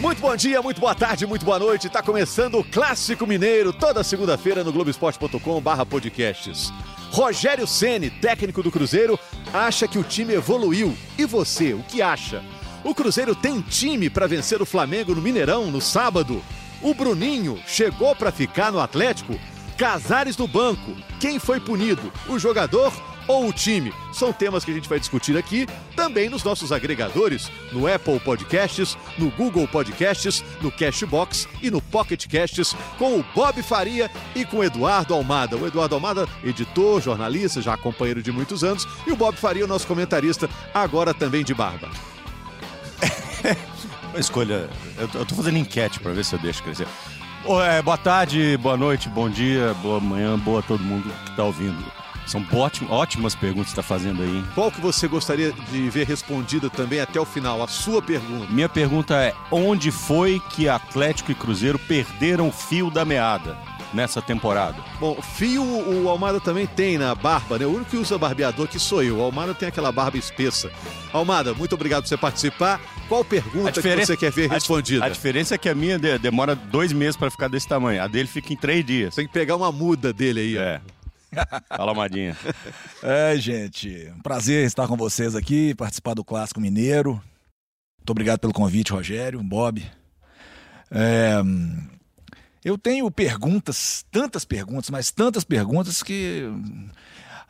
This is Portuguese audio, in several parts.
Muito bom dia, muito boa tarde, muito boa noite. Está começando o Clássico Mineiro, toda segunda-feira no Globoesporte.com/barra podcasts. Rogério Ceni, técnico do Cruzeiro, acha que o time evoluiu. E você, o que acha? O Cruzeiro tem time para vencer o Flamengo no Mineirão no sábado? O Bruninho chegou para ficar no Atlético? Casares no banco. Quem foi punido? O jogador ou o time? São temas que a gente vai discutir aqui, também nos nossos agregadores, no Apple Podcasts, no Google Podcasts, no Cashbox e no Pocket Casts, com o Bob Faria e com o Eduardo Almada. O Eduardo Almada, editor, jornalista, já companheiro de muitos anos, e o Bob Faria, o nosso comentarista, agora também de barba. Uma escolha. Eu tô, fazendo enquete para ver se eu deixo crescer. É, boa tarde, boa noite, bom dia, boa manhã, boa a todo mundo que tá ouvindo. São ótimas, ótimas perguntas que você está fazendo aí. Qual que você gostaria de ver respondida também até o final? A sua pergunta. Minha pergunta é: onde foi que Atlético e Cruzeiro perderam o fio da meada? nessa temporada? Bom, fio o Almada também tem na barba, né? O único que usa barbeador que sou eu. O Almada tem aquela barba espessa. Almada, muito obrigado por você participar. Qual pergunta que você quer ver respondida? A, a, diferença é que a minha demora dois meses para ficar desse tamanho. A dele fica em três dias. Tem que pegar uma muda dele aí. É. Ó. Fala, Madinha. É, gente, um prazer estar com vocês aqui, participar do Clássico Mineiro. Muito obrigado pelo convite, Rogério, Bob. É, eu tenho perguntas, tantas perguntas, mas tantas perguntas que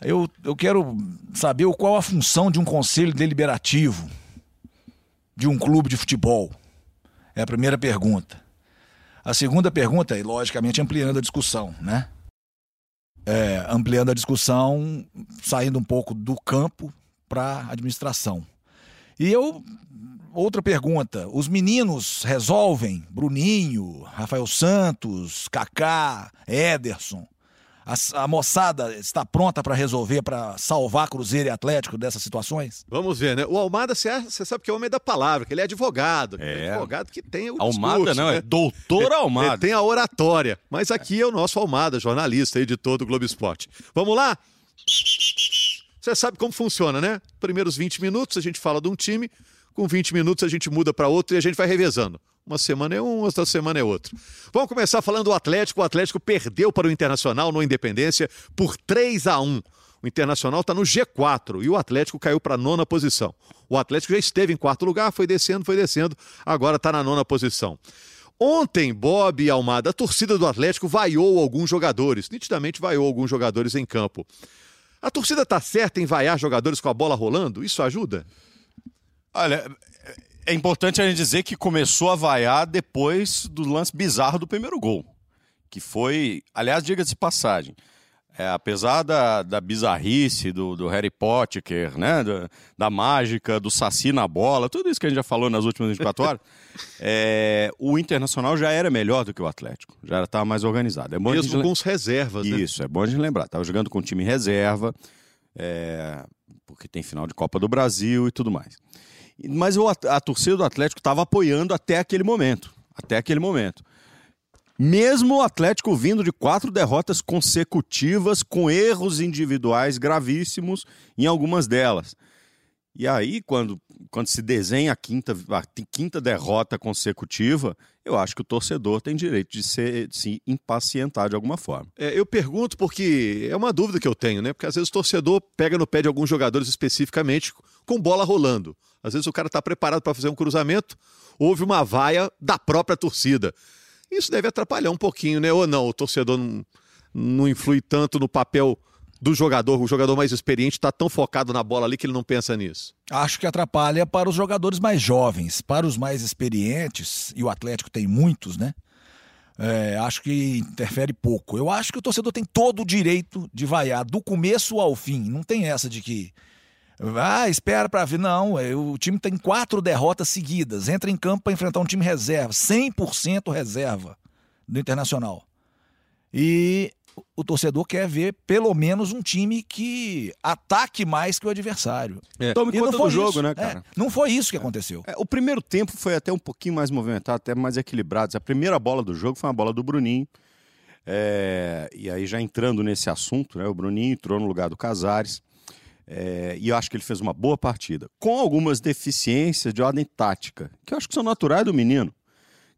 eu, eu quero saber qual a função de um conselho deliberativo de um clube de futebol. É a primeira pergunta. A segunda pergunta, e logicamente ampliando a discussão, né? É, ampliando a discussão, saindo um pouco do campo para a administração. E eu, outra pergunta: os meninos resolvem? Bruninho, Rafael Santos, Kaká, Ederson. A, a moçada está pronta para resolver, para salvar Cruzeiro e Atlético dessas situações? Vamos ver, né? O Almada, você sabe que é homem da palavra, que ele é advogado. É, é advogado que tem o Almada discurso, não, é né? é doutor Almada. Ele tem a oratória. Mas aqui é o nosso Almada, jornalista, editor do Globo Esporte. Vamos lá? Você sabe como funciona, né? Primeiros 20 minutos a gente fala de um time, com 20 minutos a gente muda para outro e a gente vai revezando. Uma semana é um, outra semana é outro. Vamos começar falando do Atlético. O Atlético perdeu para o Internacional no Independência por 3 a 1. O Internacional está no G4 e o Atlético caiu para a nona posição. O Atlético já esteve em quarto lugar, foi descendo, foi descendo, agora está na nona posição. Ontem, Bob e Almada, a torcida do Atlético vaiou alguns jogadores, nitidamente vaiou alguns jogadores em campo. A torcida está certa em vaiar jogadores com a bola rolando? Isso ajuda? Olha, é importante a gente dizer que começou a vaiar depois do lance bizarro do primeiro gol. Que foi, aliás, diga-se passagem, é, apesar da, da bizarrice do, do Harry Potter, né, da, da, mágica, do Saci na bola, tudo isso que a gente já falou nas últimas 24 horas, é, o Internacional já era melhor do que o Atlético, já estava mais organizado. É bom Mesmo gente... com os reservas, né? Isso, é bom a gente lembrar. Estava jogando com time reserva, é, porque tem final de Copa do Brasil e tudo mais. Mas o, a torcida do Atlético estava apoiando até aquele momento. Até aquele momento. Mesmo o Atlético vindo de quatro derrotas consecutivas, com erros individuais gravíssimos em algumas delas. E aí, quando, quando se desenha a quinta, a quinta derrota consecutiva, eu acho que o torcedor tem direito de, ser, de se impacientar de alguma forma. É, eu pergunto porque é uma dúvida que eu tenho, né? Porque às vezes o torcedor pega no pé de alguns jogadores especificamente com bola rolando. Às vezes o cara está preparado para fazer um cruzamento, houve uma vaia da própria torcida. Isso deve atrapalhar um pouquinho, né? Ou não, o torcedor não, não influi tanto no papel do jogador, o jogador mais experiente está tão focado na bola ali que ele não pensa nisso? Acho que atrapalha para os jogadores mais jovens, para os mais experientes, e o Atlético tem muitos, né? É, acho que interfere pouco. Eu acho que o torcedor tem todo o direito de vaiar do começo ao fim. Não tem essa de que ah, espera para ver. Não, é, o time tem quatro derrotas seguidas. Entra em campo para enfrentar um time reserva, 100% reserva do Internacional. E o torcedor quer ver pelo menos um time que ataque mais que o adversário. É. Tome conta do jogo, isso. né, cara? É, não foi isso que aconteceu. É, o primeiro tempo foi até um pouquinho mais movimentado, até mais equilibrado. A primeira bola do jogo foi uma bola do Bruninho. É, e aí, já entrando nesse assunto, né, o Bruninho entrou no lugar do Casares. É, e eu acho que ele fez uma boa partida, com algumas deficiências de ordem tática, que eu acho que são naturais do menino.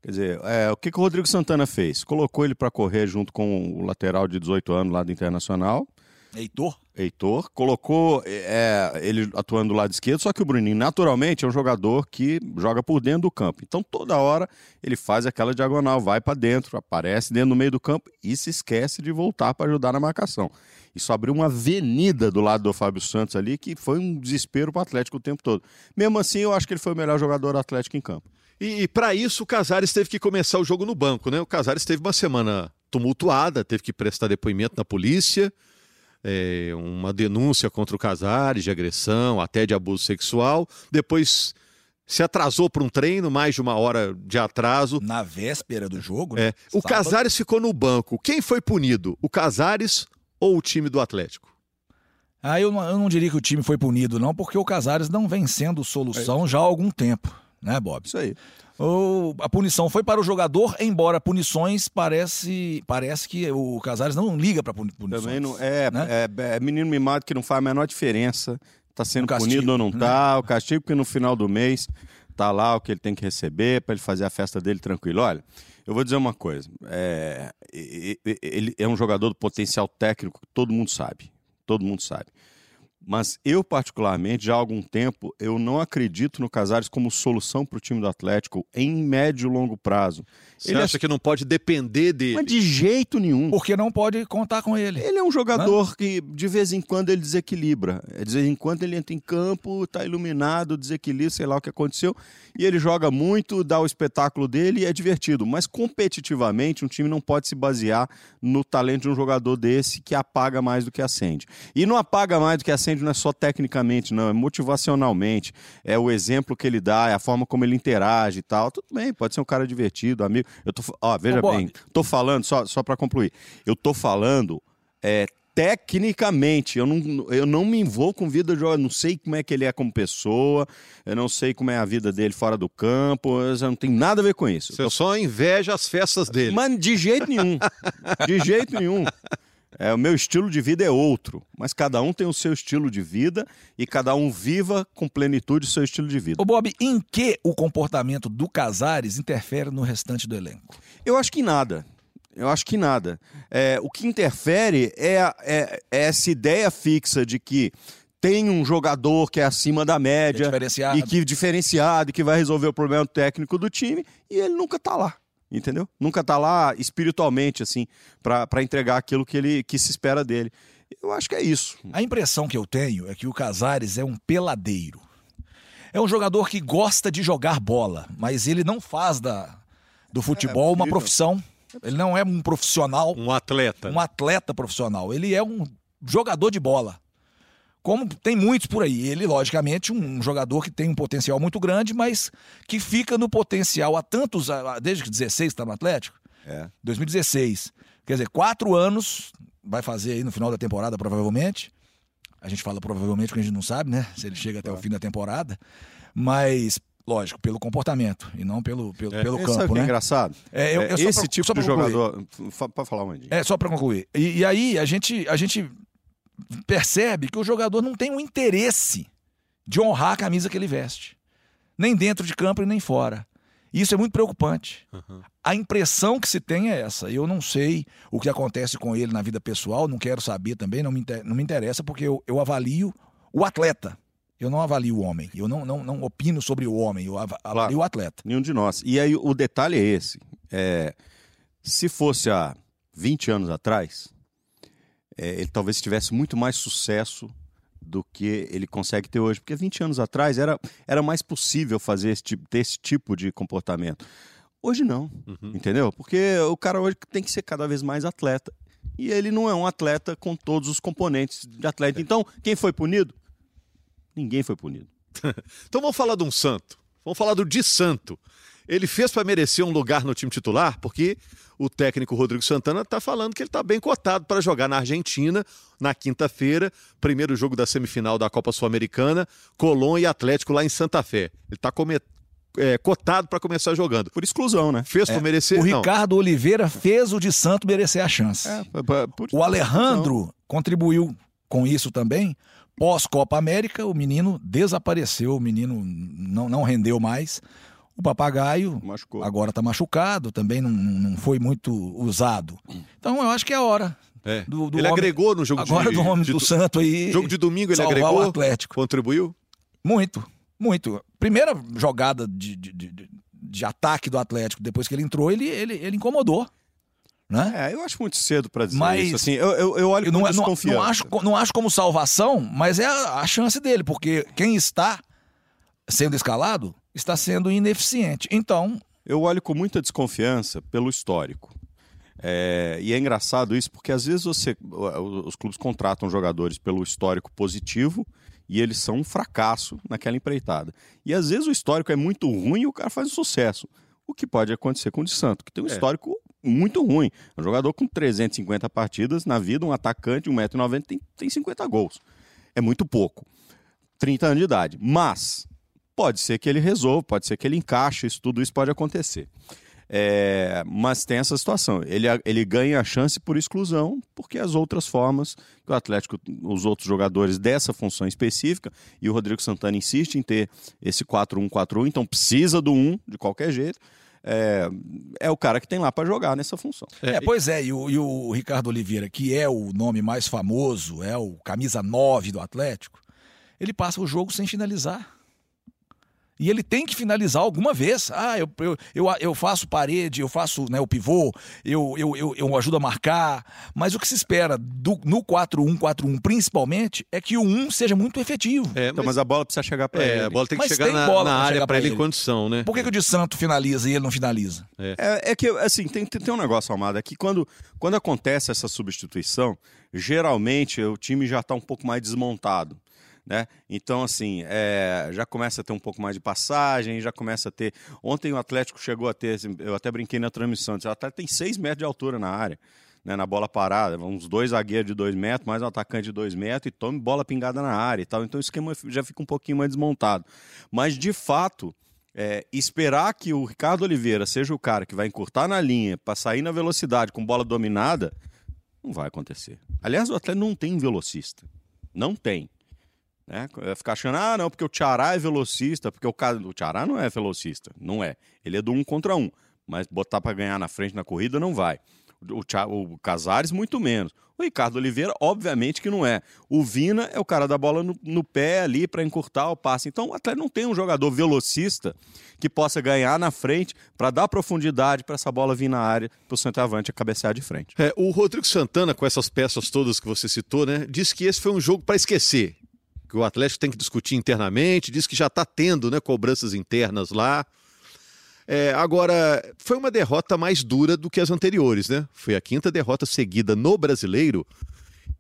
Quer dizer, é, o que, que o Rodrigo Santana fez? Colocou ele para correr junto com o lateral de 18 anos lá do Internacional. Heitor? Heitor, colocou é, ele atuando do lado esquerdo, só que o Bruninho, naturalmente, é um jogador que joga por dentro do campo. Então, toda hora, ele faz aquela diagonal, vai para dentro, aparece dentro do meio do campo e se esquece de voltar para ajudar na marcação. Isso abriu uma avenida do lado do Fábio Santos ali, que foi um desespero para o Atlético o tempo todo. Mesmo assim, eu acho que ele foi o melhor jogador do Atlético em campo. E, e para isso, o Casares teve que começar o jogo no banco, né? O Casares teve uma semana tumultuada, teve que prestar depoimento na polícia é, uma denúncia contra o Casares de agressão, até de abuso sexual. Depois se atrasou para um treino, mais de uma hora de atraso. Na véspera do jogo? É. O Casares ficou no banco. Quem foi punido? O Casares ou o time do Atlético? Ah, eu não, eu não diria que o time foi punido, não, porque o Casares não vem sendo solução é. já há algum tempo, né, Bob? Isso aí a punição foi para o jogador, embora punições parece parece que o Casares não liga para punições. Também não é, né? é, é, menino mimado que não faz a menor diferença. Está sendo castigo, punido ou não está, né? o castigo porque no final do mês tá lá o que ele tem que receber para ele fazer a festa dele tranquilo. Olha, eu vou dizer uma coisa, é, ele é um jogador do potencial técnico que todo mundo sabe, todo mundo sabe. Mas eu, particularmente, já há algum tempo, eu não acredito no Casares como solução para o time do Atlético em médio e longo prazo. Você ele acha é... que não pode depender dele? Mas de jeito nenhum. Porque não pode contar com ele. Ele é um jogador não? que, de vez em quando, ele desequilibra. De vez em quando ele entra em campo, está iluminado, desequilibra, sei lá o que aconteceu. E ele joga muito, dá o espetáculo dele e é divertido. Mas competitivamente, um time não pode se basear no talento de um jogador desse que apaga mais do que acende. E não apaga mais do que acende não é só tecnicamente, não, é motivacionalmente. É o exemplo que ele dá, é a forma como ele interage e tal. Tudo bem, pode ser um cara divertido, amigo. Eu tô, ó, veja Ô, bem, tô falando, só, só para concluir, eu tô falando é, tecnicamente. Eu não, eu não me envolvo com vida de jogador, não sei como é que ele é como pessoa, eu não sei como é a vida dele fora do campo, eu não tenho nada a ver com isso. Você só inveja as festas dele. Mas de jeito nenhum. De jeito nenhum. É, o meu estilo de vida é outro, mas cada um tem o seu estilo de vida e cada um viva com plenitude o seu estilo de vida. Ô Bob, em que o comportamento do Casares interfere no restante do elenco? Eu acho que nada. Eu acho que nada. É, o que interfere é, é, é essa ideia fixa de que tem um jogador que é acima da média é e que diferenciado e que vai resolver o problema técnico do time e ele nunca está lá entendeu? Nunca tá lá espiritualmente, assim, para entregar aquilo que ele que se espera dele. Eu acho que é isso. A impressão que eu tenho é que o Casares é um peladeiro. É um jogador que gosta de jogar bola, mas ele não faz da, do futebol é, é uma profissão. Ele não é um profissional. Um atleta. Um atleta profissional. Ele é um jogador de bola como tem muitos por aí. Ele, logicamente, um jogador que tem um potencial muito grande, mas que fica no potencial há tantos. Desde que 16 está no Atlético? É. 2016. Quer dizer, quatro anos, vai fazer aí no final da temporada, provavelmente. A gente fala provavelmente porque a gente não sabe, né? Se ele chega até o fim da temporada. Mas lógico, pelo comportamento e não pelo, pelo, é, pelo campo, sabe é né? É engraçado. É, eu, eu esse pra, tipo de jogador, para falar um É só para concluir. E, e, aí a gente a gente percebe que o jogador não tem o interesse de honrar a camisa que ele veste, nem dentro de campo e nem fora. Isso é muito preocupante. Uhum. A impressão que se tem é essa. Eu não sei o que acontece com ele na vida pessoal, não quero saber também, não me, não me interessa, porque eu, eu avalio o atleta. Eu não avalio o homem. Eu não, não, não opino sobre o homem, eu avalio claro, o atleta. Nenhum de nós. E aí o detalhe é esse. É, se fosse há 20 anos atrás, é, ele talvez tivesse muito mais sucesso do que ele consegue ter hoje. Porque 20 anos atrás era, era mais possível fazer esse tipo, ter esse tipo de comportamento. Hoje não, uhum. entendeu? Porque o cara hoje tem que ser cada vez mais atleta. E ele não é um atleta com todos os componentes de atleta. Então, quem foi punido? Ninguém foi punido. então vamos falar de um santo. Vamos falar do Di Santo. Ele fez para merecer um lugar no time titular, porque o técnico Rodrigo Santana está falando que ele está bem cotado para jogar na Argentina na quinta-feira, primeiro jogo da semifinal da Copa Sul-Americana, Colón e Atlético lá em Santa Fé. Ele está é, cotado para começar jogando. Por exclusão, né? Fez é. por merecer? O Ricardo Oliveira fez o de Santo merecer a chance. É, por... O Alejandro contribuiu com isso também. Pós-Copa América, o menino desapareceu, o menino não, não rendeu mais. O papagaio Machucou. agora está machucado, também não, não foi muito usado. Então eu acho que é a hora. É. Do- do ele homem- agregou no jogo Agora de, do homem de do Santo aí. jogo de domingo ele agregou, o Atlético. contribuiu. Muito, muito. Primeira jogada de, de, de, de ataque do Atlético, depois que ele entrou, ele, ele, ele incomodou. Né? É, eu acho muito cedo pra dizer Mas- isso. Assim, eu, eu, eu olho Eu não, não, desconfiança. não, acho, não acho como salvação, mas é a, a chance dele, porque quem está sendo escalado está sendo ineficiente. Então, Eu olho com muita desconfiança pelo histórico. É, e é engraçado isso porque às vezes você, os clubes contratam jogadores pelo histórico positivo e eles são um fracasso naquela empreitada. E às vezes o histórico é muito ruim e o cara faz um sucesso. O que pode acontecer com o de Santo, que tem um É. histórico muito ruim. Um jogador com 350 partidas na vida, um atacante, 1,90m, tem, tem 50 gols. É muito pouco. 30 anos de idade. Mas pode ser que ele resolva, pode ser que ele encaixe, isso, tudo isso pode acontecer. É, mas tem essa situação. Ele, ele ganha a chance por exclusão, porque as outras formas que o Atlético, os outros jogadores dessa função específica, e o Rodrigo Santana insiste em ter esse 4-1-4-1, então precisa do 1 de qualquer jeito. É, é o cara que tem lá para jogar nessa função. É, pois é, e o, e o Ricardo Oliveira, que é o nome mais famoso, é o camisa 9 do Atlético, ele passa o jogo sem finalizar. E ele tem que finalizar alguma vez. Ah, eu, eu, eu, eu faço parede, eu faço né, o pivô, eu, eu, eu, eu ajudo a marcar. Mas o que se espera do, no 4-1-4-1, principalmente, é que o 1 seja muito efetivo. É, Então, mas, mas a bola precisa chegar para é, ele. a bola tem que Mas chegar tem na, bola na área para pra ele em ele. condição, né? Por que, que o de Santo finaliza e ele não finaliza? É, é que, assim, tem, tem, tem um negócio, Amado, é que quando, quando acontece essa substituição, geralmente o time já está um pouco mais desmontado. Né? Então, assim, é, já começa a ter um pouco mais de passagem, já começa a ter. Ontem o Atlético chegou a ter, assim, eu até brinquei na transmissão, o Atlético tem 6 metros de altura na área, né, na bola parada, uns dois zagueiros de 2 metros, mais um atacante de 2 metros, e tome bola pingada na área e tal. Então o esquema já fica um pouquinho mais desmontado. Mas, de fato, é, esperar que o Ricardo Oliveira seja o cara que vai encurtar na linha para sair na velocidade com bola dominada, não vai acontecer. Aliás, o Atlético não tem velocista. Não tem. Né? Ficar achando, ah, não, porque o Tiará é velocista, porque o, o Tiará não é velocista. Não é. Ele é do um contra um. Mas botar para ganhar na frente na corrida não vai. O, o Casares, muito menos. O Ricardo Oliveira, obviamente que não é. O Vina é o cara da bola no, no pé ali para encurtar o passe. Então o Atlético não tem um jogador velocista que possa ganhar na frente para dar profundidade para essa bola vir na área para o centroavante cabecear de frente. É, o Rodrigo Santana, com essas peças todas que você citou, né, disse que esse foi um jogo para esquecer. Que o Atlético tem que discutir internamente, diz que já está tendo né, cobranças internas lá. É, agora, foi uma derrota mais dura do que as anteriores, né? Foi a quinta derrota seguida no brasileiro.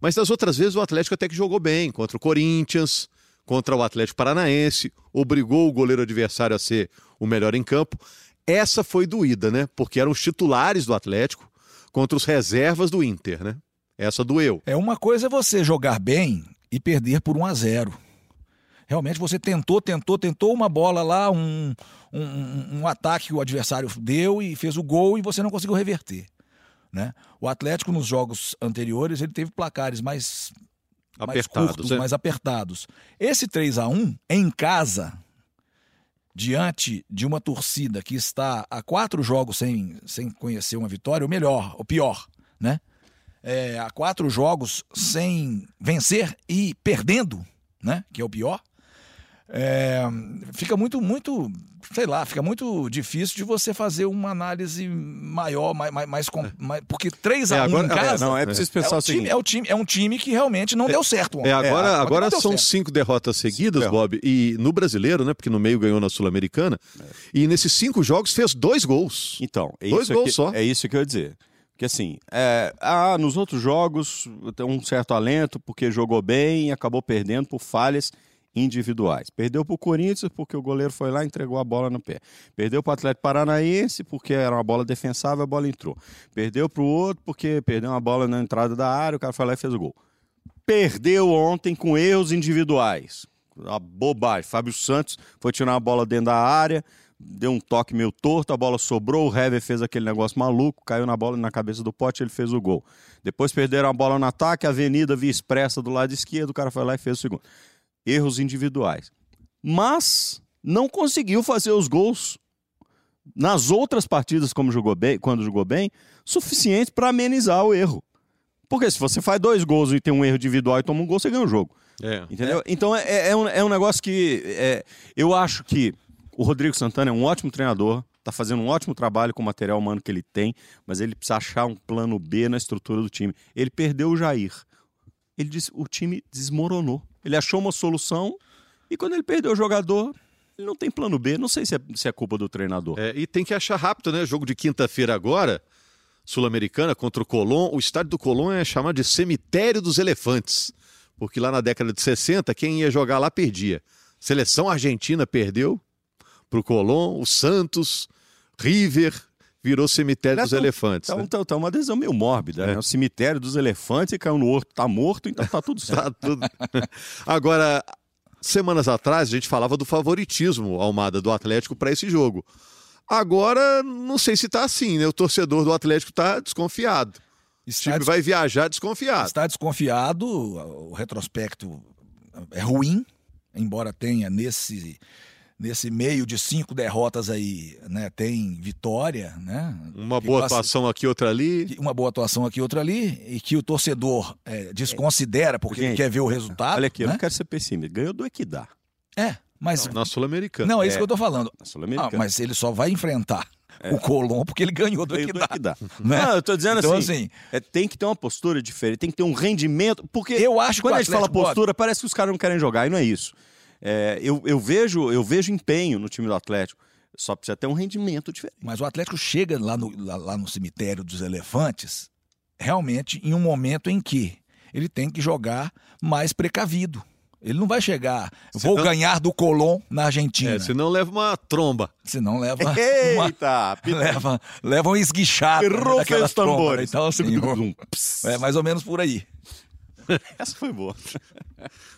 Mas das outras vezes o Atlético até que jogou bem contra o Corinthians, contra o Atlético Paranaense, obrigou o goleiro adversário a ser o melhor em campo. Essa foi doída, né? Porque eram os titulares do Atlético contra os reservas do Inter, né? Essa doeu. É uma coisa é você jogar bem e perder por 1 a 0. Realmente você tentou, tentou, tentou uma bola lá, um, um, um ataque que o adversário deu e fez o gol e você não conseguiu reverter. Né? O Atlético nos jogos anteriores ele teve placares mais, mais Apertados, curtos, né? mais apertados. Esse 3 a 1 em casa, diante de uma torcida que está há quatro jogos sem, sem conhecer uma vitória, ou melhor, o pior, né? É, há quatro jogos sem vencer e perdendo, né? Que é o pior. É, fica muito, muito, sei lá, fica muito difícil de você fazer uma análise maior, mais, mais, mais, com- mais- porque 3 a É, 1 agora- em casa Não, é preciso é, pensar o o time, seguinte. é, o time, é um time que realmente não deu certo. ontem. É, agora, É, agora deu são certo. cinco derrotas seguidas, derrotas. Bob, e no brasileiro, né? Porque no meio ganhou na Sul-Americana. E nesses cinco jogos fez dois gols. Então, é Dois isso, gols que, só. é isso que eu ia dizer. Porque assim, é, ah, nos outros jogos tem um certo alento porque jogou bem e acabou perdendo por falhas individuais. Perdeu para o Corinthians porque o goleiro foi lá e entregou a bola no pé. Perdeu para o Atlético Paranaense porque era uma bola defensável, a bola entrou. Perdeu para o outro porque perdeu uma bola na entrada da área, o cara foi lá e fez o gol. Perdeu ontem com erros individuais. A bobagem. Fábio Santos foi tirar uma bola dentro da área, deu um toque meio torto, a bola sobrou, o Hever fez aquele negócio maluco, caiu na bola na cabeça do pote, ele fez o gol. Depois perderam a bola no ataque, a Avenida Via Expressa do lado esquerdo, o cara foi lá e fez o segundo. Erros individuais. Mas não conseguiu fazer os gols nas outras partidas, como jogou bem, quando jogou bem, suficientes para amenizar o erro. Porque se você faz dois gols e tem um erro individual e toma um gol, você ganha o jogo. É. Entendeu? Então é, é, um, é um negócio que é, eu acho que o Rodrigo Santana é um ótimo treinador, tá fazendo um ótimo trabalho com o material humano que ele tem, mas ele precisa achar um plano B na estrutura do time. Ele perdeu o Jair. Ele disse, o time desmoronou. Ele achou uma solução e quando ele perdeu o jogador, ele não tem plano B. Não sei se é, se é culpa do treinador. É, e tem que achar rápido, né? Jogo de quinta-feira agora, Sul-Americana contra o Colón. O estádio do Colón é chamado de Cemitério dos Elefantes, porque lá na década de 60, quem ia jogar lá perdia. Seleção argentina perdeu para o Colón, o Santos, River, virou Cemitério dos Elefantes. Então, né? então, tá uma adesão meio mórbida, né? O cemitério dos elefantes e caiu no outro, tá morto, então tá tudo certo. Tá tudo. Agora, semanas atrás, a gente falava do favoritismo, Almada, do Atlético para esse jogo. Agora, não sei se tá assim, né? O torcedor do Atlético tá desconfiado. O Está, time des- vai viajar desconfiado. está desconfiado, o retrospecto é ruim, embora tenha nesse, nesse meio de cinco derrotas aí, né, tem vitória, né? Uma que boa passa- atuação aqui, outra ali. que- Uma boa atuação aqui, outra ali, e que o torcedor é, desconsidera porque ele Gente, quer ver o resultado. Olha aqui, eu né? não quero ser pessimista. Ganhou do Equidá, É, mas. Na Sul-Americana. Não, é isso É. que eu tô falando. na Ah, Sul-Americana. mas ele só vai enfrentar o Colom porque ele ganhou do Equidá. Né? Não, eu tô dizendo Então, assim, assim, é, tem que ter uma postura diferente, tem que ter um rendimento, porque Eu acho que quando o a gente fala postura, parece que os caras não querem jogar, e não é isso. É, eu, eu, vejo, eu vejo empenho no time do Atlético, só precisa ter um rendimento diferente. Mas o Atlético chega lá no, lá, lá no cemitério dos elefantes realmente em um momento em que ele tem que jogar mais precavido. Ele não vai chegar, vou Senão- ganhar do Colom na Argentina. É, senão leva uma tromba. Senão leva uma, Eita! leva, leva um esguichado Errou daquela os tambores. Então, assim, é mais ou menos por aí. Essa foi boa.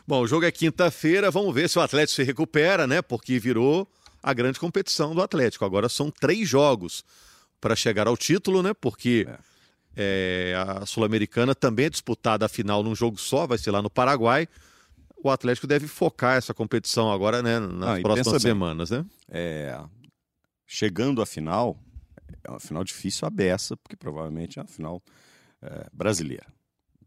Bom, o jogo é quinta-feira, vamos ver se o Atlético se recupera, né? Porque virou a grande competição do Atlético. Agora são três jogos para chegar ao título, né? Porque é, a Sul-Americana também é disputada a final num jogo só, vai ser lá no Paraguai. O Atlético deve focar essa competição agora, né? Nas Ah, próximas pensa bem. semanas, né? É, chegando à final, é uma final difícil a beça, porque provavelmente é uma final é, brasileira.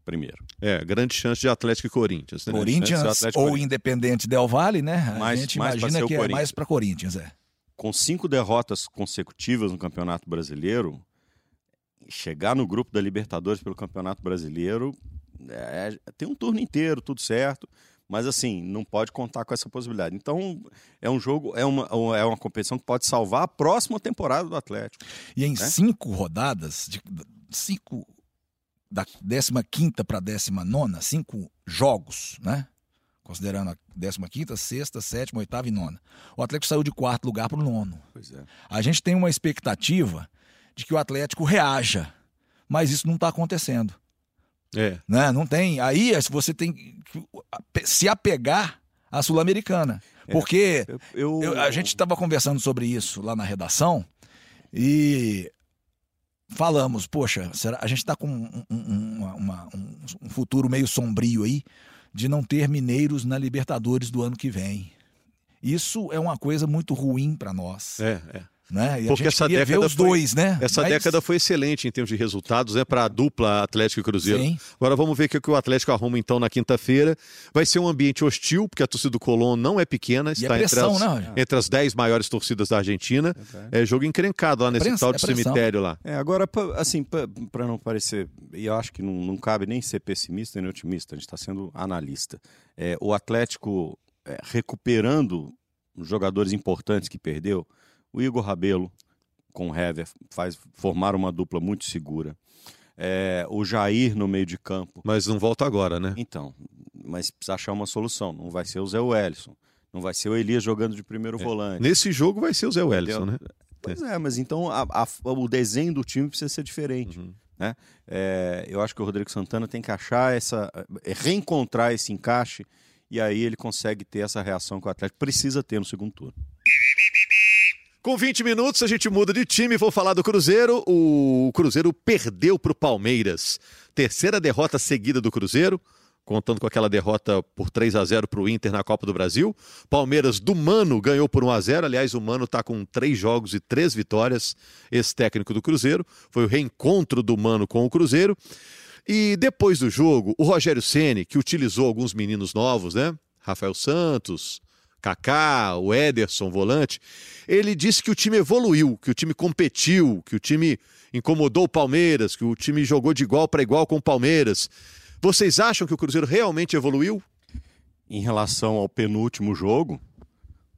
Primeiro. É, grande chance de Atlético e Corinthians, né? Corinthians Atlético ou Corinthians. Independente Del Valle, né? A Mais- gente imagina que é mais para Corinthians, é. Com cinco derrotas consecutivas no Campeonato Brasileiro, chegar no grupo da Libertadores pelo Campeonato Brasileiro é, tem um turno inteiro, tudo certo. Mas assim, não pode contar com essa possibilidade. Então, é um jogo, é uma, é uma competição que pode salvar a próxima temporada do Atlético. E em Né? cinco rodadas, de, cinco da 15 para 19, cinco jogos, né? Considerando a 15, sexta, sétima, oitava e nona. O Atlético saiu de quarto lugar para o nono. Pois é. A gente tem uma expectativa de que o Atlético reaja, mas isso não está acontecendo. É. Né? Não tem. Aí é, você tem que se apegar à Sul-Americana. Porque Eu, eu- eu- a gente estava conversando sobre isso lá na redação e falamos, poxa, será, a gente está com um, um- uma- um- um futuro meio sombrio aí de não ter mineiros na Libertadores do ano que vem. Isso é uma coisa muito ruim para nós, É, é. Né? E Porque a gente essa década os foi- dois, né? Essa Mas- década foi excelente em termos de resultados, né? Para a dupla Atlético e Cruzeiro. Sim. Agora vamos ver o que que o Atlético arruma então na quinta-feira. Vai ser um ambiente hostil, porque a torcida do Colón não é pequena, E está é pressão, entre, né, as, Rogério? entre as 10 maiores torcidas da Argentina. É jogo encrencado lá nesse pressão, tal de é cemitério lá. É, agora, assim, para não parecer. E eu acho que não, não cabe nem ser pessimista nem otimista, a gente está sendo analista. É, o Atlético é, recuperando os jogadores importantes que perdeu, o Igor Rabelo com o Hever faz, formaram uma dupla muito segura. É, o Jair no meio de campo. Mas não volta agora, né? Então, mas precisa achar uma solução. Não vai ser o Zé Wellison. Não vai ser o Elias jogando de primeiro volante. Nesse jogo vai ser o Zé Wellison, né? Pois é, mas então a- a- o desenho do time precisa ser diferente. Uhum. Né? É, eu acho que o Rodrigo Santana tem que achar essa. é, reencontrar esse encaixe e aí ele consegue ter essa reação que o Atlético precisa ter no segundo turno. Com 20 minutos a gente muda de time, vou falar do Cruzeiro. O Cruzeiro perdeu para o Palmeiras. Terceira derrota seguida do Cruzeiro. contando com aquela derrota por 3 a 0 para o Inter na Copa do Brasil. Palmeiras do Mano ganhou por 1 a 0 Aliás, o Mano está com três jogos e três vitórias, esse técnico do Cruzeiro. Foi o reencontro do Mano com o Cruzeiro. E depois do jogo, o Rogério Ceni, que utilizou alguns meninos novos, né? Rafael Santos, Kaká, o Ederson, volante, ele disse que o time evoluiu, que o time competiu, que o time incomodou o Palmeiras, que o time jogou de igual para igual com o Palmeiras. Vocês acham que o Cruzeiro realmente evoluiu? Em relação ao penúltimo jogo,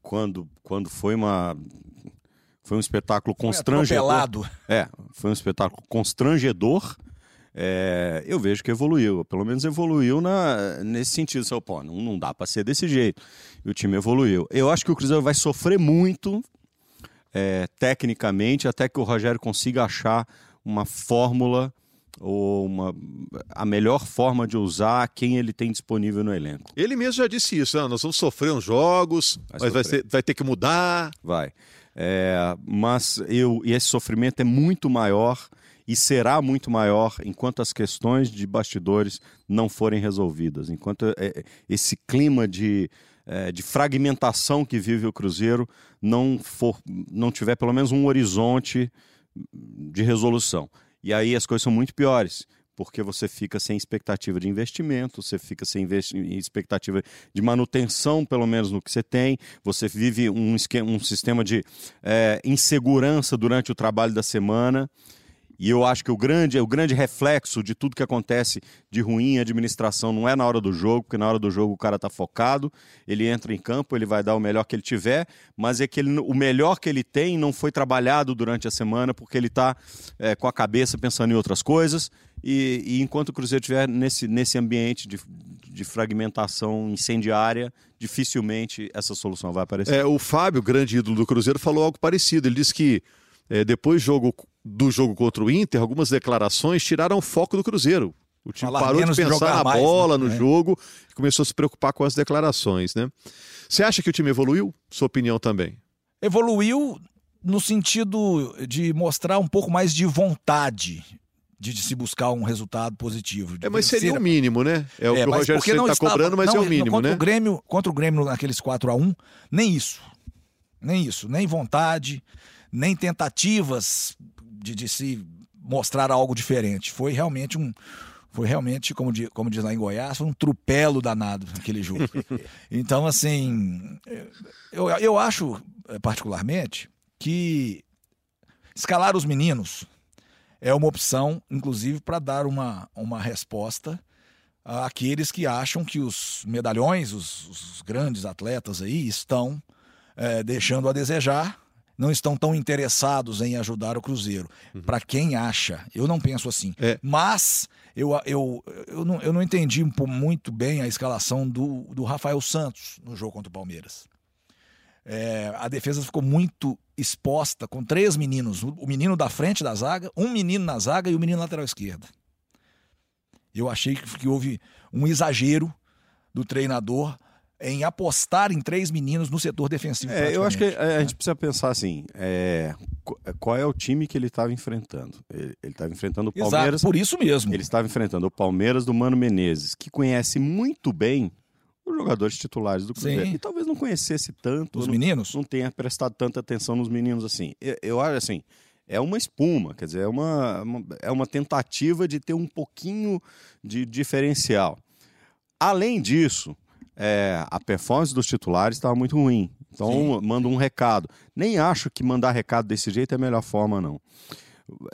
quando, quando foi uma foi um espetáculo constrangedor. É, foi um espetáculo constrangedor. É, eu vejo que evoluiu, pelo menos evoluiu na, nesse sentido. Seu, pô, não, não dá para ser desse jeito. E o time evoluiu. Eu acho que o Cruzeiro vai sofrer muito é, tecnicamente até que o Rogério consiga achar uma fórmula ou uma, a melhor forma de usar quem ele tem disponível no elenco. Ele mesmo já disse isso, né? nós vamos sofrer uns jogos, vai mas vai, ser, vai, ter que mudar. Vai. É, mas eu, e esse sofrimento é muito maior e será muito maior enquanto as questões de bastidores não forem resolvidas, enquanto é, é, esse clima de, é, de fragmentação que vive o Cruzeiro não, for, não tiver pelo menos um horizonte de resolução. E aí as coisas são muito piores, porque você fica sem expectativa de investimento, você fica sem expectativa de manutenção, pelo menos no que você tem, você vive um, esquema, um sistema de é, insegurança durante o trabalho da semana. E eu acho que o grande, o grande reflexo de tudo que acontece de ruim em administração não é na hora do jogo, porque na hora do jogo o cara está focado, ele entra em campo, ele vai dar o melhor que ele tiver, mas é que ele, o melhor que ele tem não foi trabalhado durante a semana, porque ele está é, com a cabeça pensando em outras coisas. E, e enquanto o Cruzeiro estiver nesse, nesse ambiente de, de fragmentação incendiária, dificilmente essa solução vai aparecer. É, o Fábio, grande ídolo do Cruzeiro, falou algo parecido. Ele disse que é, depois jogo, do jogo contra o Inter, algumas declarações tiraram o foco do Cruzeiro. O time Falar parou de pensar na mais, bola, né? no é. jogo, e começou a se preocupar com as declarações, né? Você acha que o time evoluiu? Sua opinião também? Evoluiu no sentido de mostrar um pouco mais de vontade de, de se buscar um resultado positivo. É, mas seria o mínimo, né? É o é, que o Rogério está cobrando, mas não, é o mínimo, contra né? O Grêmio, contra o Grêmio naqueles 4 a 1 nem isso. Nem isso. Nem vontade, nem tentativas de, de se mostrar algo diferente. Foi realmente um, foi realmente, como, diz, como diz lá em Goiás, foi um trupelo danado aquele jogo. então, assim, eu, eu acho, eh, particularmente, que escalar os meninos é uma opção, inclusive, para dar uma, uma resposta àqueles que acham que os medalhões, os, os grandes atletas aí, estão é, deixando a desejar não estão tão interessados em ajudar o Cruzeiro. Uhum. Para quem acha, eu não penso assim. É. Mas eu, eu, eu, não, eu não entendi muito bem a escalação do, do Rafael Santos no jogo contra o Palmeiras. É, a defesa ficou muito exposta com três meninos: o menino da frente da zaga, um menino na zaga e o menino lateral esquerda. Eu achei que, que houve um exagero do treinador em apostar em três meninos no setor defensivo. É, eu acho que a, a gente precisa pensar assim: é, qual é o time que ele estava enfrentando? Ele estava enfrentando o Palmeiras. Exato, por isso mesmo. Ele estava enfrentando o Palmeiras do Mano Menezes, que conhece muito bem os jogadores titulares do Cruzeiro. Sim. E talvez não conhecesse tanto. Os meninos? Não tenha prestado tanta atenção nos meninos assim. Eu, eu acho assim. É uma espuma, quer dizer, é uma, uma, é uma tentativa de ter um pouquinho de diferencial. Além disso, é, a performance dos titulares estava muito ruim. Então, Sim. manda um recado. Nem acho que mandar recado desse jeito é a melhor forma, não.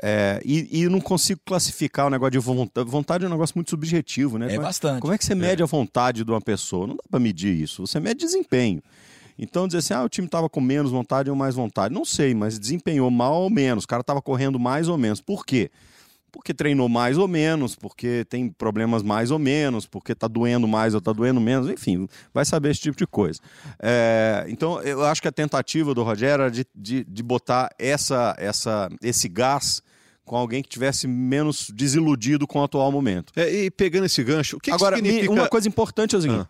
É, e, e não consigo classificar o negócio de vontade. Vontade é um negócio muito subjetivo, né? É como bastante. Como é que você mede é. a vontade de uma pessoa? Não dá para medir isso. Você mede desempenho. Então, dizer assim, ah, o time estava com menos vontade ou mais vontade. Não sei, mas desempenhou mal ou menos. O cara estava correndo mais ou menos. Por quê? Porque treinou mais ou menos, porque tem problemas mais ou menos, porque está doendo mais ou está doendo menos, enfim, vai saber esse tipo de coisa. É, então, eu acho que a tentativa do Rogério era de, de, de botar essa, essa, esse gás com alguém que tivesse menos desiludido com o atual momento. É, e pegando esse gancho, o que, Agora, que significa... uma coisa importante é o seguinte, ah.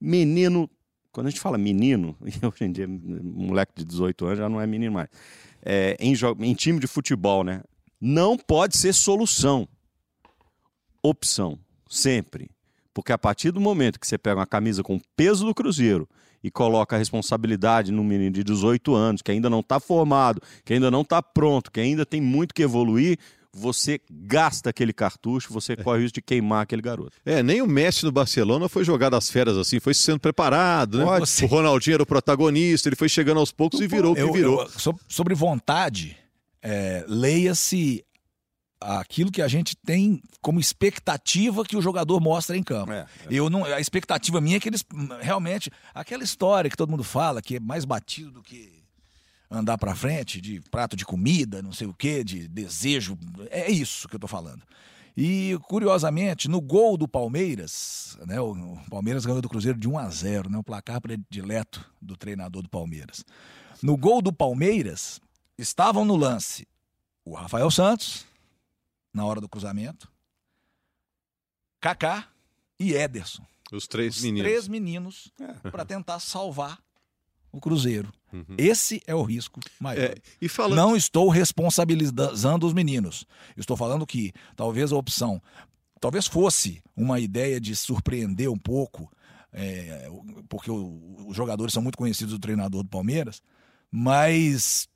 menino, quando a gente fala menino, hoje em dia, um moleque de 18 anos já não é menino mais, é, em, em time de futebol, né? Não pode ser solução. Opção, sempre. Porque a partir do momento que você pega uma camisa com o peso do Cruzeiro e coloca a responsabilidade no menino de 18 anos, que ainda não está formado, que ainda não está pronto, que ainda tem muito que evoluir, você gasta aquele cartucho, você é. corre o risco de queimar aquele garoto. É, nem o Messi no Barcelona foi jogado às feras assim, foi sendo preparado, né? O Ronaldinho era o protagonista, ele foi chegando aos poucos e virou o que virou. Eu, sobre vontade, é, leia-se aquilo que a gente tem como expectativa que o jogador mostra em campo. É, é. Eu não, a expectativa minha é que eles realmente aquela história que todo mundo fala que é mais batido do que andar para frente, de prato de comida, não sei o que, de desejo. É isso que eu tô falando. E, curiosamente, no gol do Palmeiras, né, o Palmeiras ganhou do Cruzeiro de 1 a 0 né, o placar predileto do treinador do Palmeiras. No gol do Palmeiras, estavam no lance o Rafael Santos, na hora do cruzamento, Kaká e Ederson. Os três Os meninos. três meninos é. para tentar salvar o Cruzeiro. Uhum. Esse é o risco maior. É, e falando... Não estou responsabilizando os meninos. Estou falando que talvez a opção, talvez fosse uma ideia de surpreender um pouco, é, porque o, os jogadores são muito conhecidos do treinador do Palmeiras, mas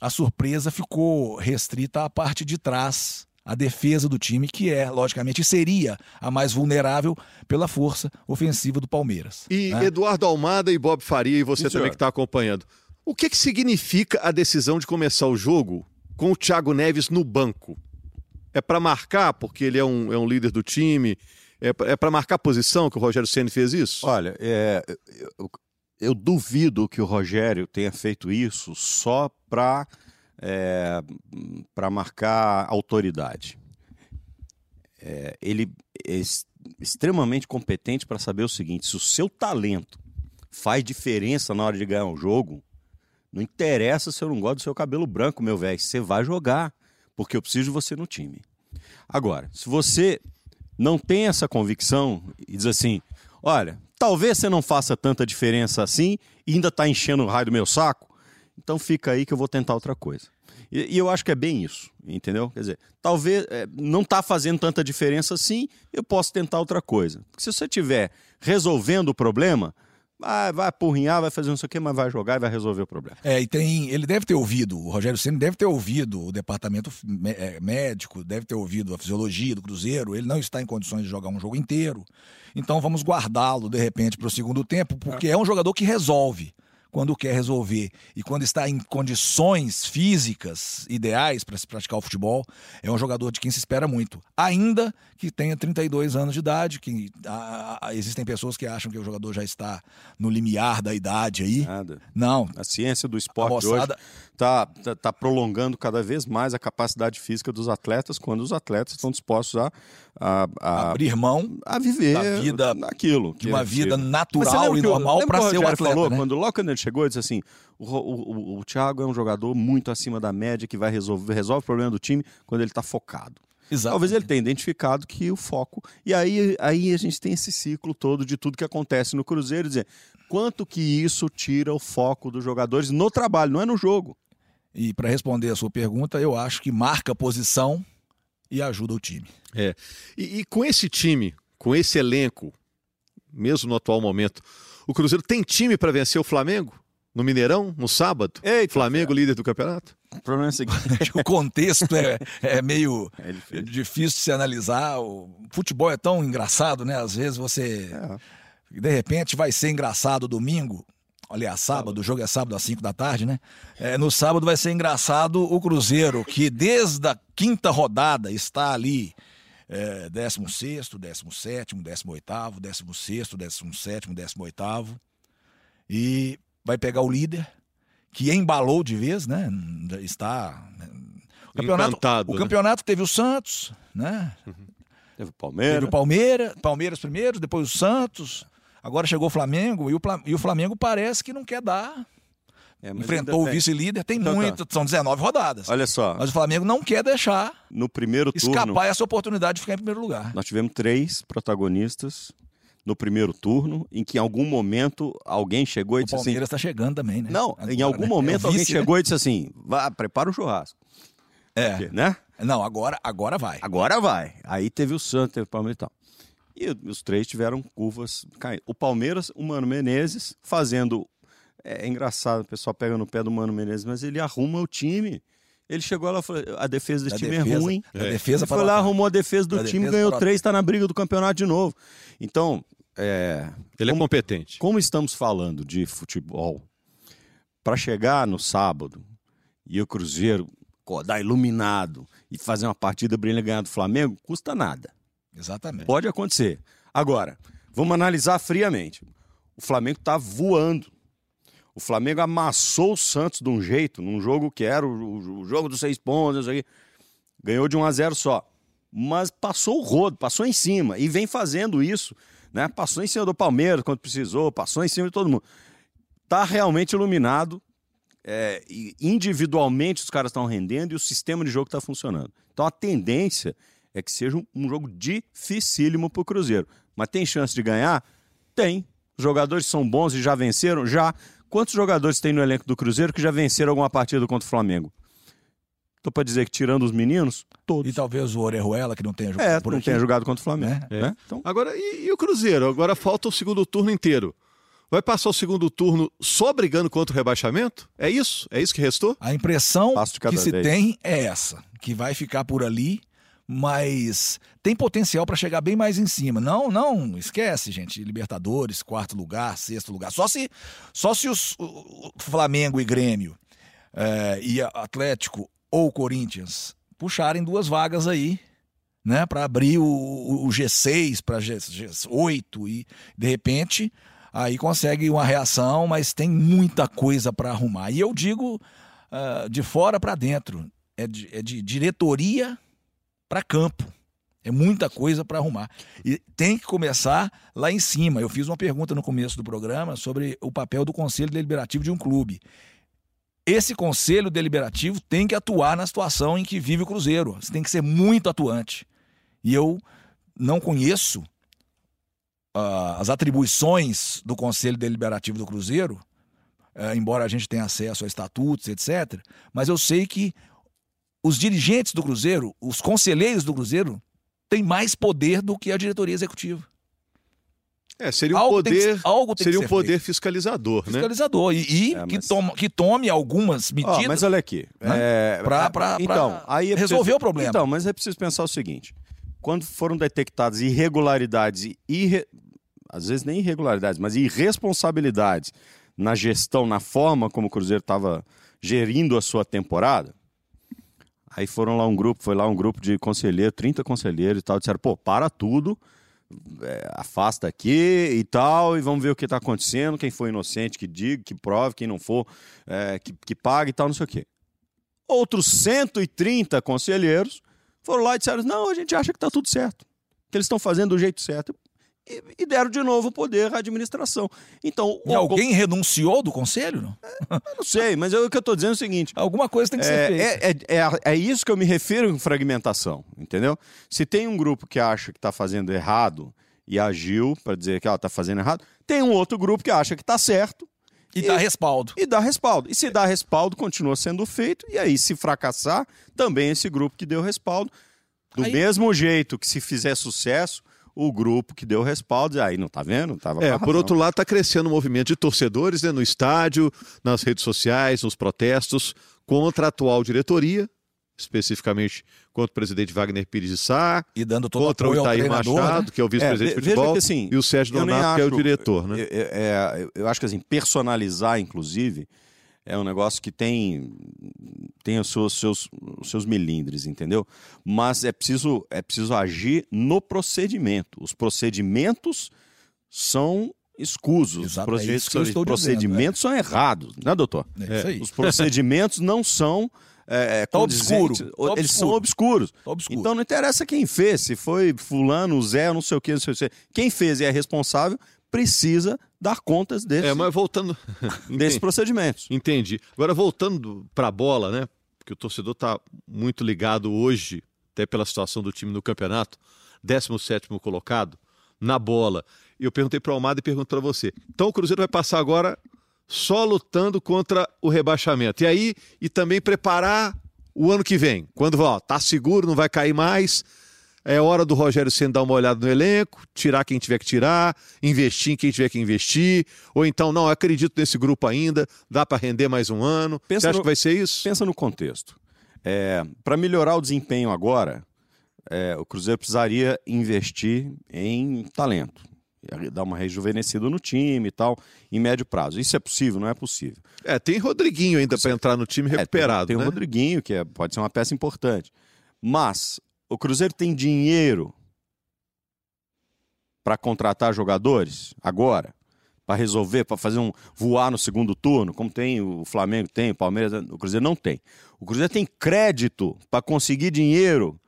a surpresa ficou restrita à parte de trás a defesa do time, que é, logicamente, seria a mais vulnerável pela força ofensiva do Palmeiras. E né? Eduardo Almada e Bob Faria, e você Sim, também senhor. que está acompanhando. O que, que significa a decisão de começar o jogo com o Thiago Neves no banco? É para marcar, porque ele é um, é um líder do time? É, é para marcar a posição que o Rogério Senna fez isso? Olha, é, eu, duvido que o Rogério tenha feito isso só para é, para marcar autoridade. É, ele é extremamente competente para saber o seguinte: se o seu talento faz diferença na hora de ganhar um jogo, não interessa se eu não gosto do seu cabelo branco, meu velho, você vai jogar, porque eu preciso de você no time. Agora, se você não tem essa convicção e diz assim: olha, talvez você não faça tanta diferença assim e ainda está enchendo o raio do meu saco, então fica aí que eu vou tentar outra coisa. E, e eu acho que é bem isso, entendeu? Quer dizer, talvez é, não está fazendo tanta diferença assim, eu posso tentar outra coisa. Porque se você estiver resolvendo o problema, vai, vai apurrinhar, vai fazer não sei o quê, mas vai jogar e vai resolver o problema. É, e tem. Ele deve ter ouvido, o Rogério Senna deve ter ouvido o departamento é, médico, deve ter ouvido a fisiologia do Cruzeiro. Ele não está em condições de jogar um jogo inteiro. Então vamos guardá-lo, de repente, para o segundo tempo, porque é um jogador que resolve quando quer resolver e quando está em condições físicas ideais para se praticar o futebol, é um jogador de quem se espera muito. Ainda que tenha 32 anos de idade, que a, a, existem pessoas que acham que o jogador já está no limiar da idade aí. Nada. Não. A ciência do esporte moçada... hoje está tá, tá prolongando cada vez mais a capacidade física dos atletas quando os atletas estão dispostos a, a, a abrir mão a viver da vida naquilo de uma vida natural e normal para ser o atleta. Falou, né? Quando o Locaner chegou, ele disse assim: o, o, o, o Thiago é um jogador muito acima da média que vai resolver resolve o problema do time quando ele está focado. Exato. Talvez ele tenha identificado que o foco. E aí, aí a gente tem esse ciclo todo de tudo que acontece no Cruzeiro, dizer quanto que isso tira o foco dos jogadores no trabalho, não é no jogo. E para responder a sua pergunta, eu acho que marca posição e ajuda o time. É. E, e, com esse time, com esse elenco, mesmo no atual momento, o Cruzeiro tem time para vencer o Flamengo? No Mineirão, no sábado? Eita, Flamengo, líder do campeonato? O problema é o seguinte: o contexto é, é meio é difícil. difícil de se analisar. O futebol é tão engraçado, né? Às vezes você. É. De repente vai ser engraçado domingo, Aliás, sábado, o jogo é sábado às 5 da tarde, né? É, no sábado vai ser engraçado o Cruzeiro, que desde a quinta rodada está ali. É, 16, 17, 18, 16, 17, 18. E vai pegar o líder, que embalou de vez, né? Está. Né? O campeonato, Encantado, o né? campeonato teve o Santos, né? Uhum. Teve o Palmeiras. Teve o Palmeiras, Palmeiras primeiro, depois o Santos. Agora chegou o Flamengo e o, o Flamengo parece que não quer dar. É, Enfrentou o vice-líder, tem então, muito, tá. são 19 rodadas. Olha só. Mas o Flamengo não quer deixar no primeiro turno, escapar essa oportunidade de ficar em primeiro lugar. Nós tivemos três protagonistas no primeiro turno, em que em algum momento alguém chegou e disse assim. O Palmeiras está chegando também, né? Não, Agora, em algum né? momento é alguém vice, chegou né? e disse assim: vá, prepara o churrasco. É. Porque, né? Não, agora, agora vai. Agora vai. Aí teve o Santos, teve o Palmeiras e tal. E os três tiveram curvas caindo. O Palmeiras, o Mano Menezes, fazendo. É, é engraçado, o pessoal pega no pé do Mano Menezes, mas ele arruma o time. Ele chegou lá e falou: a defesa do Da time defesa, é ruim. da defesa ele foi para lá, arrumou a defesa do Da time, defesa ganhou para três, está na briga do campeonato de novo. Então, é, Ele é competente. como estamos falando de futebol, para chegar no sábado e o Cruzeiro acordar iluminado e fazer uma partida brilhante e ganhar do Flamengo, custa nada. Exatamente. Pode acontecer. Agora, vamos analisar friamente. O Flamengo está voando. O Flamengo amassou o Santos de um jeito, num jogo que era o, o- jogo dos seis pontos, quê. ganhou de 1 a 0 só. Mas passou o rodo, passou em cima e vem fazendo isso, né? Passou em cima do Palmeiras quando precisou, passou em cima de todo mundo. Tá realmente iluminado. é, individualmente os caras estão rendendo e o sistema de jogo está funcionando. Então a tendência é que seja um, um jogo dificílimo para o Cruzeiro. Mas tem chance de ganhar? Tem. Os jogadores são bons e já venceram? Já. Quantos jogadores tem no elenco do Cruzeiro que já venceram alguma partida contra o Flamengo? Tô para dizer que tirando os meninos, todos. E talvez o Orejuela, que não tenha jogado É, por não aqui. tenha jogado contra o Flamengo. Né? né? Então, Agora, e, e o Cruzeiro? Agora falta o segundo turno inteiro. Vai passar o segundo turno só brigando contra o rebaixamento? É isso? É isso que restou? A impressão que se vez. tem é essa, que vai ficar por ali, mas tem potencial para chegar bem mais em cima. Não, não, esquece, gente. Libertadores, quarto lugar, sexto lugar. Só se, só se os o- Flamengo e Grêmio eh, e Atlético ou Corinthians puxarem duas vagas aí, né, para abrir o, o- o G6 para G8 e de repente aí consegue uma reação, mas tem muita coisa para arrumar. E eu digo ah, de fora para dentro, é de, é de diretoria para campo. É muita coisa para arrumar. E tem que começar lá em cima. Eu fiz uma pergunta no começo do programa sobre o papel do conselho deliberativo de um clube. Esse conselho deliberativo tem que atuar na situação em que vive o Cruzeiro. Você tem que ser muito atuante. E eu não conheço ah, as atribuições do conselho deliberativo do Cruzeiro, eh, embora a gente tenha acesso a estatutos, etc. Mas eu sei que os dirigentes do Cruzeiro, os conselheiros do Cruzeiro, têm mais poder do que a diretoria executiva. É, seria um Algo tem que- poder, algo tem que seria um poder feito. fiscalizador, né? Fiscalizador. E, e É, que, mas- toma- que tome algumas medidas. mas olha aqui. Né? é, Pra- é, pra- então, pra aí é resolver preciso- o problema. Então, mas é preciso pensar o seguinte: quando foram detectadas irregularidades e irre- às vezes nem irregularidades, mas irresponsabilidades na gestão, na forma como o Cruzeiro estava gerindo a sua temporada, aí foram lá um grupo, foi lá um grupo de conselheiros, 30 conselheiros e tal, disseram, pô, para tudo, é, afasta aqui e tal, e vamos ver o que está acontecendo, quem foi inocente que diga, que prove, quem não for, é, que, que pague e tal, não sei o quê. Outros 130 conselheiros foram lá e disseram, não, a gente acha que está tudo certo, que eles estão fazendo do jeito certo. E, e deram de novo o poder à administração. Então, E o- alguém renunciou do conselho? Não? eu não sei, mas eu- o que eu estou dizendo é o seguinte: Alguma coisa tem que ser feita. é, é, é, é isso que eu me refiro com fragmentação, entendeu? Se tem um grupo que acha que está fazendo errado e agiu para dizer que ela está fazendo errado, tem um outro grupo que acha que está certo E dá respaldo. e dá respaldo. E se dá respaldo, continua sendo feito, e aí, se fracassar, também esse grupo que deu respaldo. Do Aí- mesmo jeito que se fizer sucesso, o grupo que deu respaldo, diz, aí não tá vendo? Tava É, por outro lado, está crescendo o movimento de torcedores né, no estádio, nas redes sociais, nos protestos contra a atual diretoria, especificamente contra o presidente Wagner Pires de Sá, E dando todo contra o Itair treinador, Machado, né? que é o vice-presidente É, de futebol, que, assim, e o Sérgio eu Donato, que é o acho- diretor. Né? É, é, eu acho que assim, personalizar, inclusive, é um negócio que tem, tem os seus, seus, os seus milindres, entendeu? Mas é preciso, é preciso agir no procedimento. Os procedimentos são escusos. Exato, os é procedimentos, isso que eu estou dizendo, procedimentos são errados, né, doutor? É isso aí. Os procedimentos não são. É, Tá condizentes, obscuro, tá Eles são obscuro. obscuros. Tá obscuro. Então não interessa quem fez, se foi fulano, Zé, não sei o que, não sei o que. Quem fez e é responsável precisa dar contas desse, É, mas voltando. desses procedimentos. Entendi. Agora, voltando para a bola, né? Porque o torcedor está muito ligado hoje, até pela situação do time no campeonato, 17 colocado, na bola. E eu perguntei para o Almada e pergunto para você. Então o Cruzeiro vai passar agora só lutando contra o rebaixamento. E aí, e também preparar o ano que vem. Quando ó, tá seguro, não vai cair mais. É hora do Rogério Senna dar uma olhada no elenco, tirar quem tiver que tirar, investir em quem tiver que investir, ou então, não, acredito nesse grupo ainda, dá para render mais um ano. Pensa Você acha no- que vai ser isso? Pensa no contexto. É, Para melhorar o desempenho agora, é, o Cruzeiro precisaria investir em talento. Dar uma rejuvenescida no time e tal, em médio prazo. Isso é possível? Não é possível. É, tem Rodriguinho ainda para entrar no time É, tem- recuperado, tem, né? o Rodriguinho, que é- pode ser uma peça importante. Mas o Cruzeiro tem dinheiro para contratar jogadores agora? Para resolver, para fazer um voar no segundo turno, como tem o Flamengo, tem o Palmeiras, o Cruzeiro não tem. O Cruzeiro tem crédito para conseguir dinheiro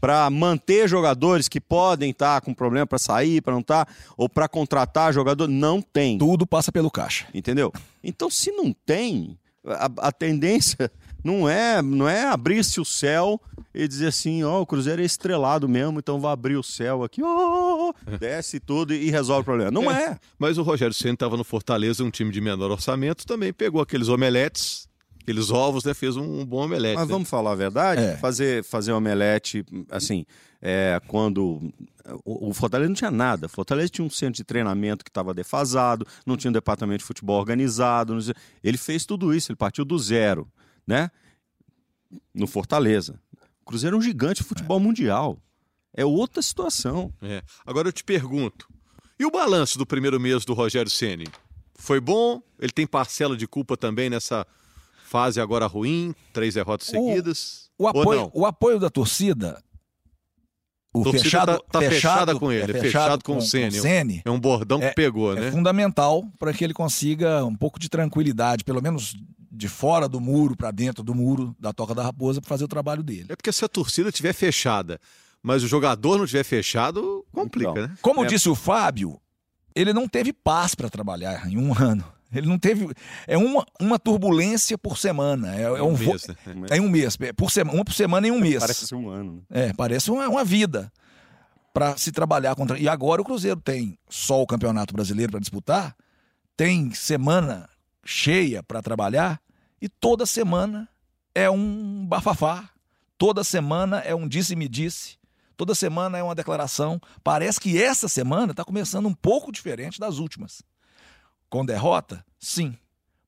para manter jogadores que podem estar com problema para sair, para não estar, ou para contratar jogador, não tem. Tudo passa pelo caixa. Entendeu? Então, se não tem, a, a tendência não é, não é abrir-se o céu e dizer assim, ó, o Cruzeiro é estrelado mesmo, então vai abrir o céu aqui, ó, desce tudo e resolve o problema. Não é. Mas o Rogério Senna estava no Fortaleza, um time de menor orçamento, também pegou aqueles omeletes, aqueles ovos, né? Fez um, um bom omelete. Mas né? vamos falar a verdade? É. Fazer, fazer omelete, assim, é, quando. O, o Fortaleza não tinha nada. O Fortaleza tinha um centro de treinamento que estava defasado, não tinha um departamento de futebol organizado. tinha- Ele fez tudo isso, ele partiu do zero, né? No Fortaleza. O Cruzeiro é um gigante de futebol mundial. É outra situação. É. Agora eu te pergunto: e o balanço do primeiro mês do Rogério Ceni? Foi bom? Ele tem parcela de culpa também nessa fase agora ruim, três derrotas O- seguidas? O Ou apoio, não? o apoio da torcida. O Torcida fechado, tá- tá fechada com ele, é é fechado com o Ceni. Ceni, É um bordão que pegou, é né? fundamental para que ele consiga um pouco de tranquilidade, pelo menos de fora do muro para dentro do muro da Toca da Raposa, para fazer o trabalho dele. É porque se a torcida estiver fechada, mas o jogador não estiver fechado, complica, Então. né? Como É. disse o Fábio, ele não teve paz para trabalhar em um ano. Ele não teve. É uma, uma turbulência por semana. É, é um, vo- mês, né? É um mês. Por semana, uma por semana em um mês. Parece ser um ano. Né? É, parece uma, uma vida para se trabalhar contra. E agora o Cruzeiro tem só o Campeonato Brasileiro para disputar, tem semana cheia para trabalhar e toda semana é um bafafá. Toda semana é um disse-me-disse. Toda semana é uma declaração. Parece que essa semana está começando um pouco diferente das últimas. Com derrota, sim.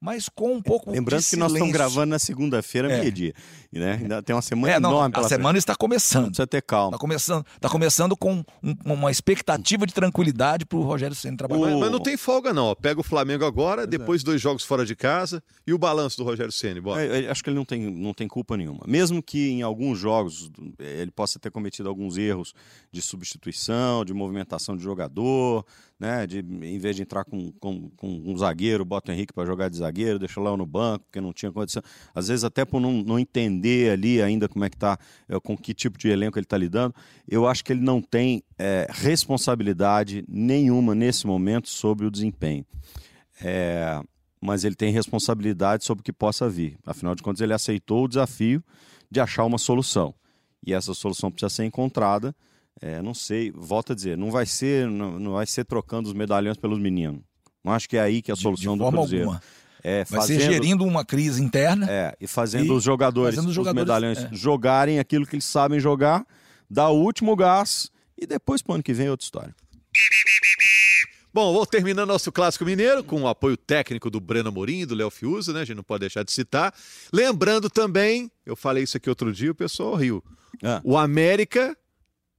Mas com um pouco Lembrando de que nós estamos silêncio. gravando na segunda-feira, É. meio-dia. E, Né? Ainda tem uma semana É, não, enorme a pela frente. semana está começando. precisa ter calma. Tá começando, tá começando com um- uma expectativa de tranquilidade pro Rogério Ceni trabalhar. Mas, O- mas não tem folga, não. Pega o Flamengo agora, depois dois jogos fora de casa e o balanço do Rogério Ceni. Bora. É, eu acho que ele não tem, não tem culpa nenhuma. Mesmo que em alguns jogos eh, ele possa ter cometido alguns erros de substituição, de movimentação de jogador, né? De, em vez de entrar com, com, com um zagueiro, bota o Henrique para jogar de zagueiro, deixa lá no banco, porque não tinha condição. Às vezes, até por não, não entender ali ainda como é que tá, eh, com que tipo de elenco ele está lidando, eu acho que ele não tem eh, responsabilidade nenhuma nesse momento sobre o desempenho. É, mas ele tem responsabilidade sobre o que possa vir. Afinal de contas, ele aceitou o desafio de achar uma solução. E essa solução precisa ser encontrada. É, não sei, volto a dizer, não vai ser, não, não vai ser trocando os medalhões pelos meninos. Não acho que é aí que é a de, solução de do forma Cruzeiro. alguma. É Vai fazendo, ser gerindo uma crise interna. é, e fazendo E os jogadores, fazendo os os jogadores, medalhões é. jogarem aquilo que eles sabem jogar, dar o último gás e depois pro ano que vem é outra história. Bom, vou terminando nosso Clássico Mineiro com o apoio técnico do Breno Amorim e do Léo Fiuza, né? A gente não pode deixar de citar. Lembrando também, eu falei isso aqui outro dia, o pessoal riu. Ah. O América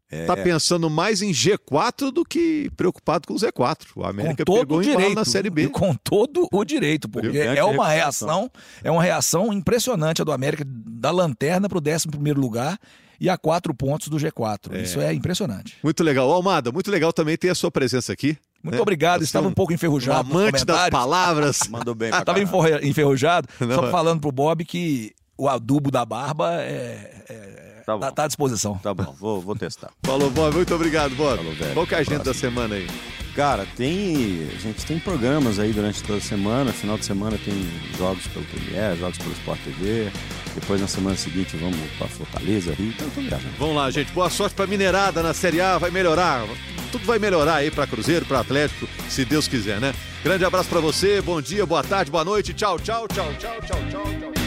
É, tá pensando mais em G4 do que preocupado com o Z4. O Com América todo pegou o direito. na Série B. Com todo o direito, porque Grande é uma reação, é uma reação impressionante a do América da lanterna para o 11 primeiro lugar e a quatro pontos do G4. Isso é impressionante. Muito legal. Almada, muito legal também ter a sua presença aqui. Muito É, obrigado. você Estava é um- um pouco Um enferrujado. nos amante das palavras. Mandou bem Estava caralho. enferrujado. Não, só é. falando pro Bob que o adubo da barba é, é- Tá bom. tá, tá à disposição. Tá bom, vou, vou testar. Falou, Bob. Muito obrigado, Bob. Falou, velho. Qual que é a agenda da semana aí? Cara, tem. A gente tem programas aí durante toda a semana. Final de semana tem jogos pelo Premier, jogos pelo Sport TV. Depois na semana seguinte vamos pra Fortaleza, Rio. Então, viajando. Vamos lá, gente. Boa sorte pra Mineirada na Série A. Vai melhorar. Tudo vai melhorar aí pra Cruzeiro, pra Atlético, se Deus quiser, né? Grande abraço pra você. Bom dia, boa tarde, boa noite. Tchau, tchau, tchau, tchau, tchau, tchau. tchau.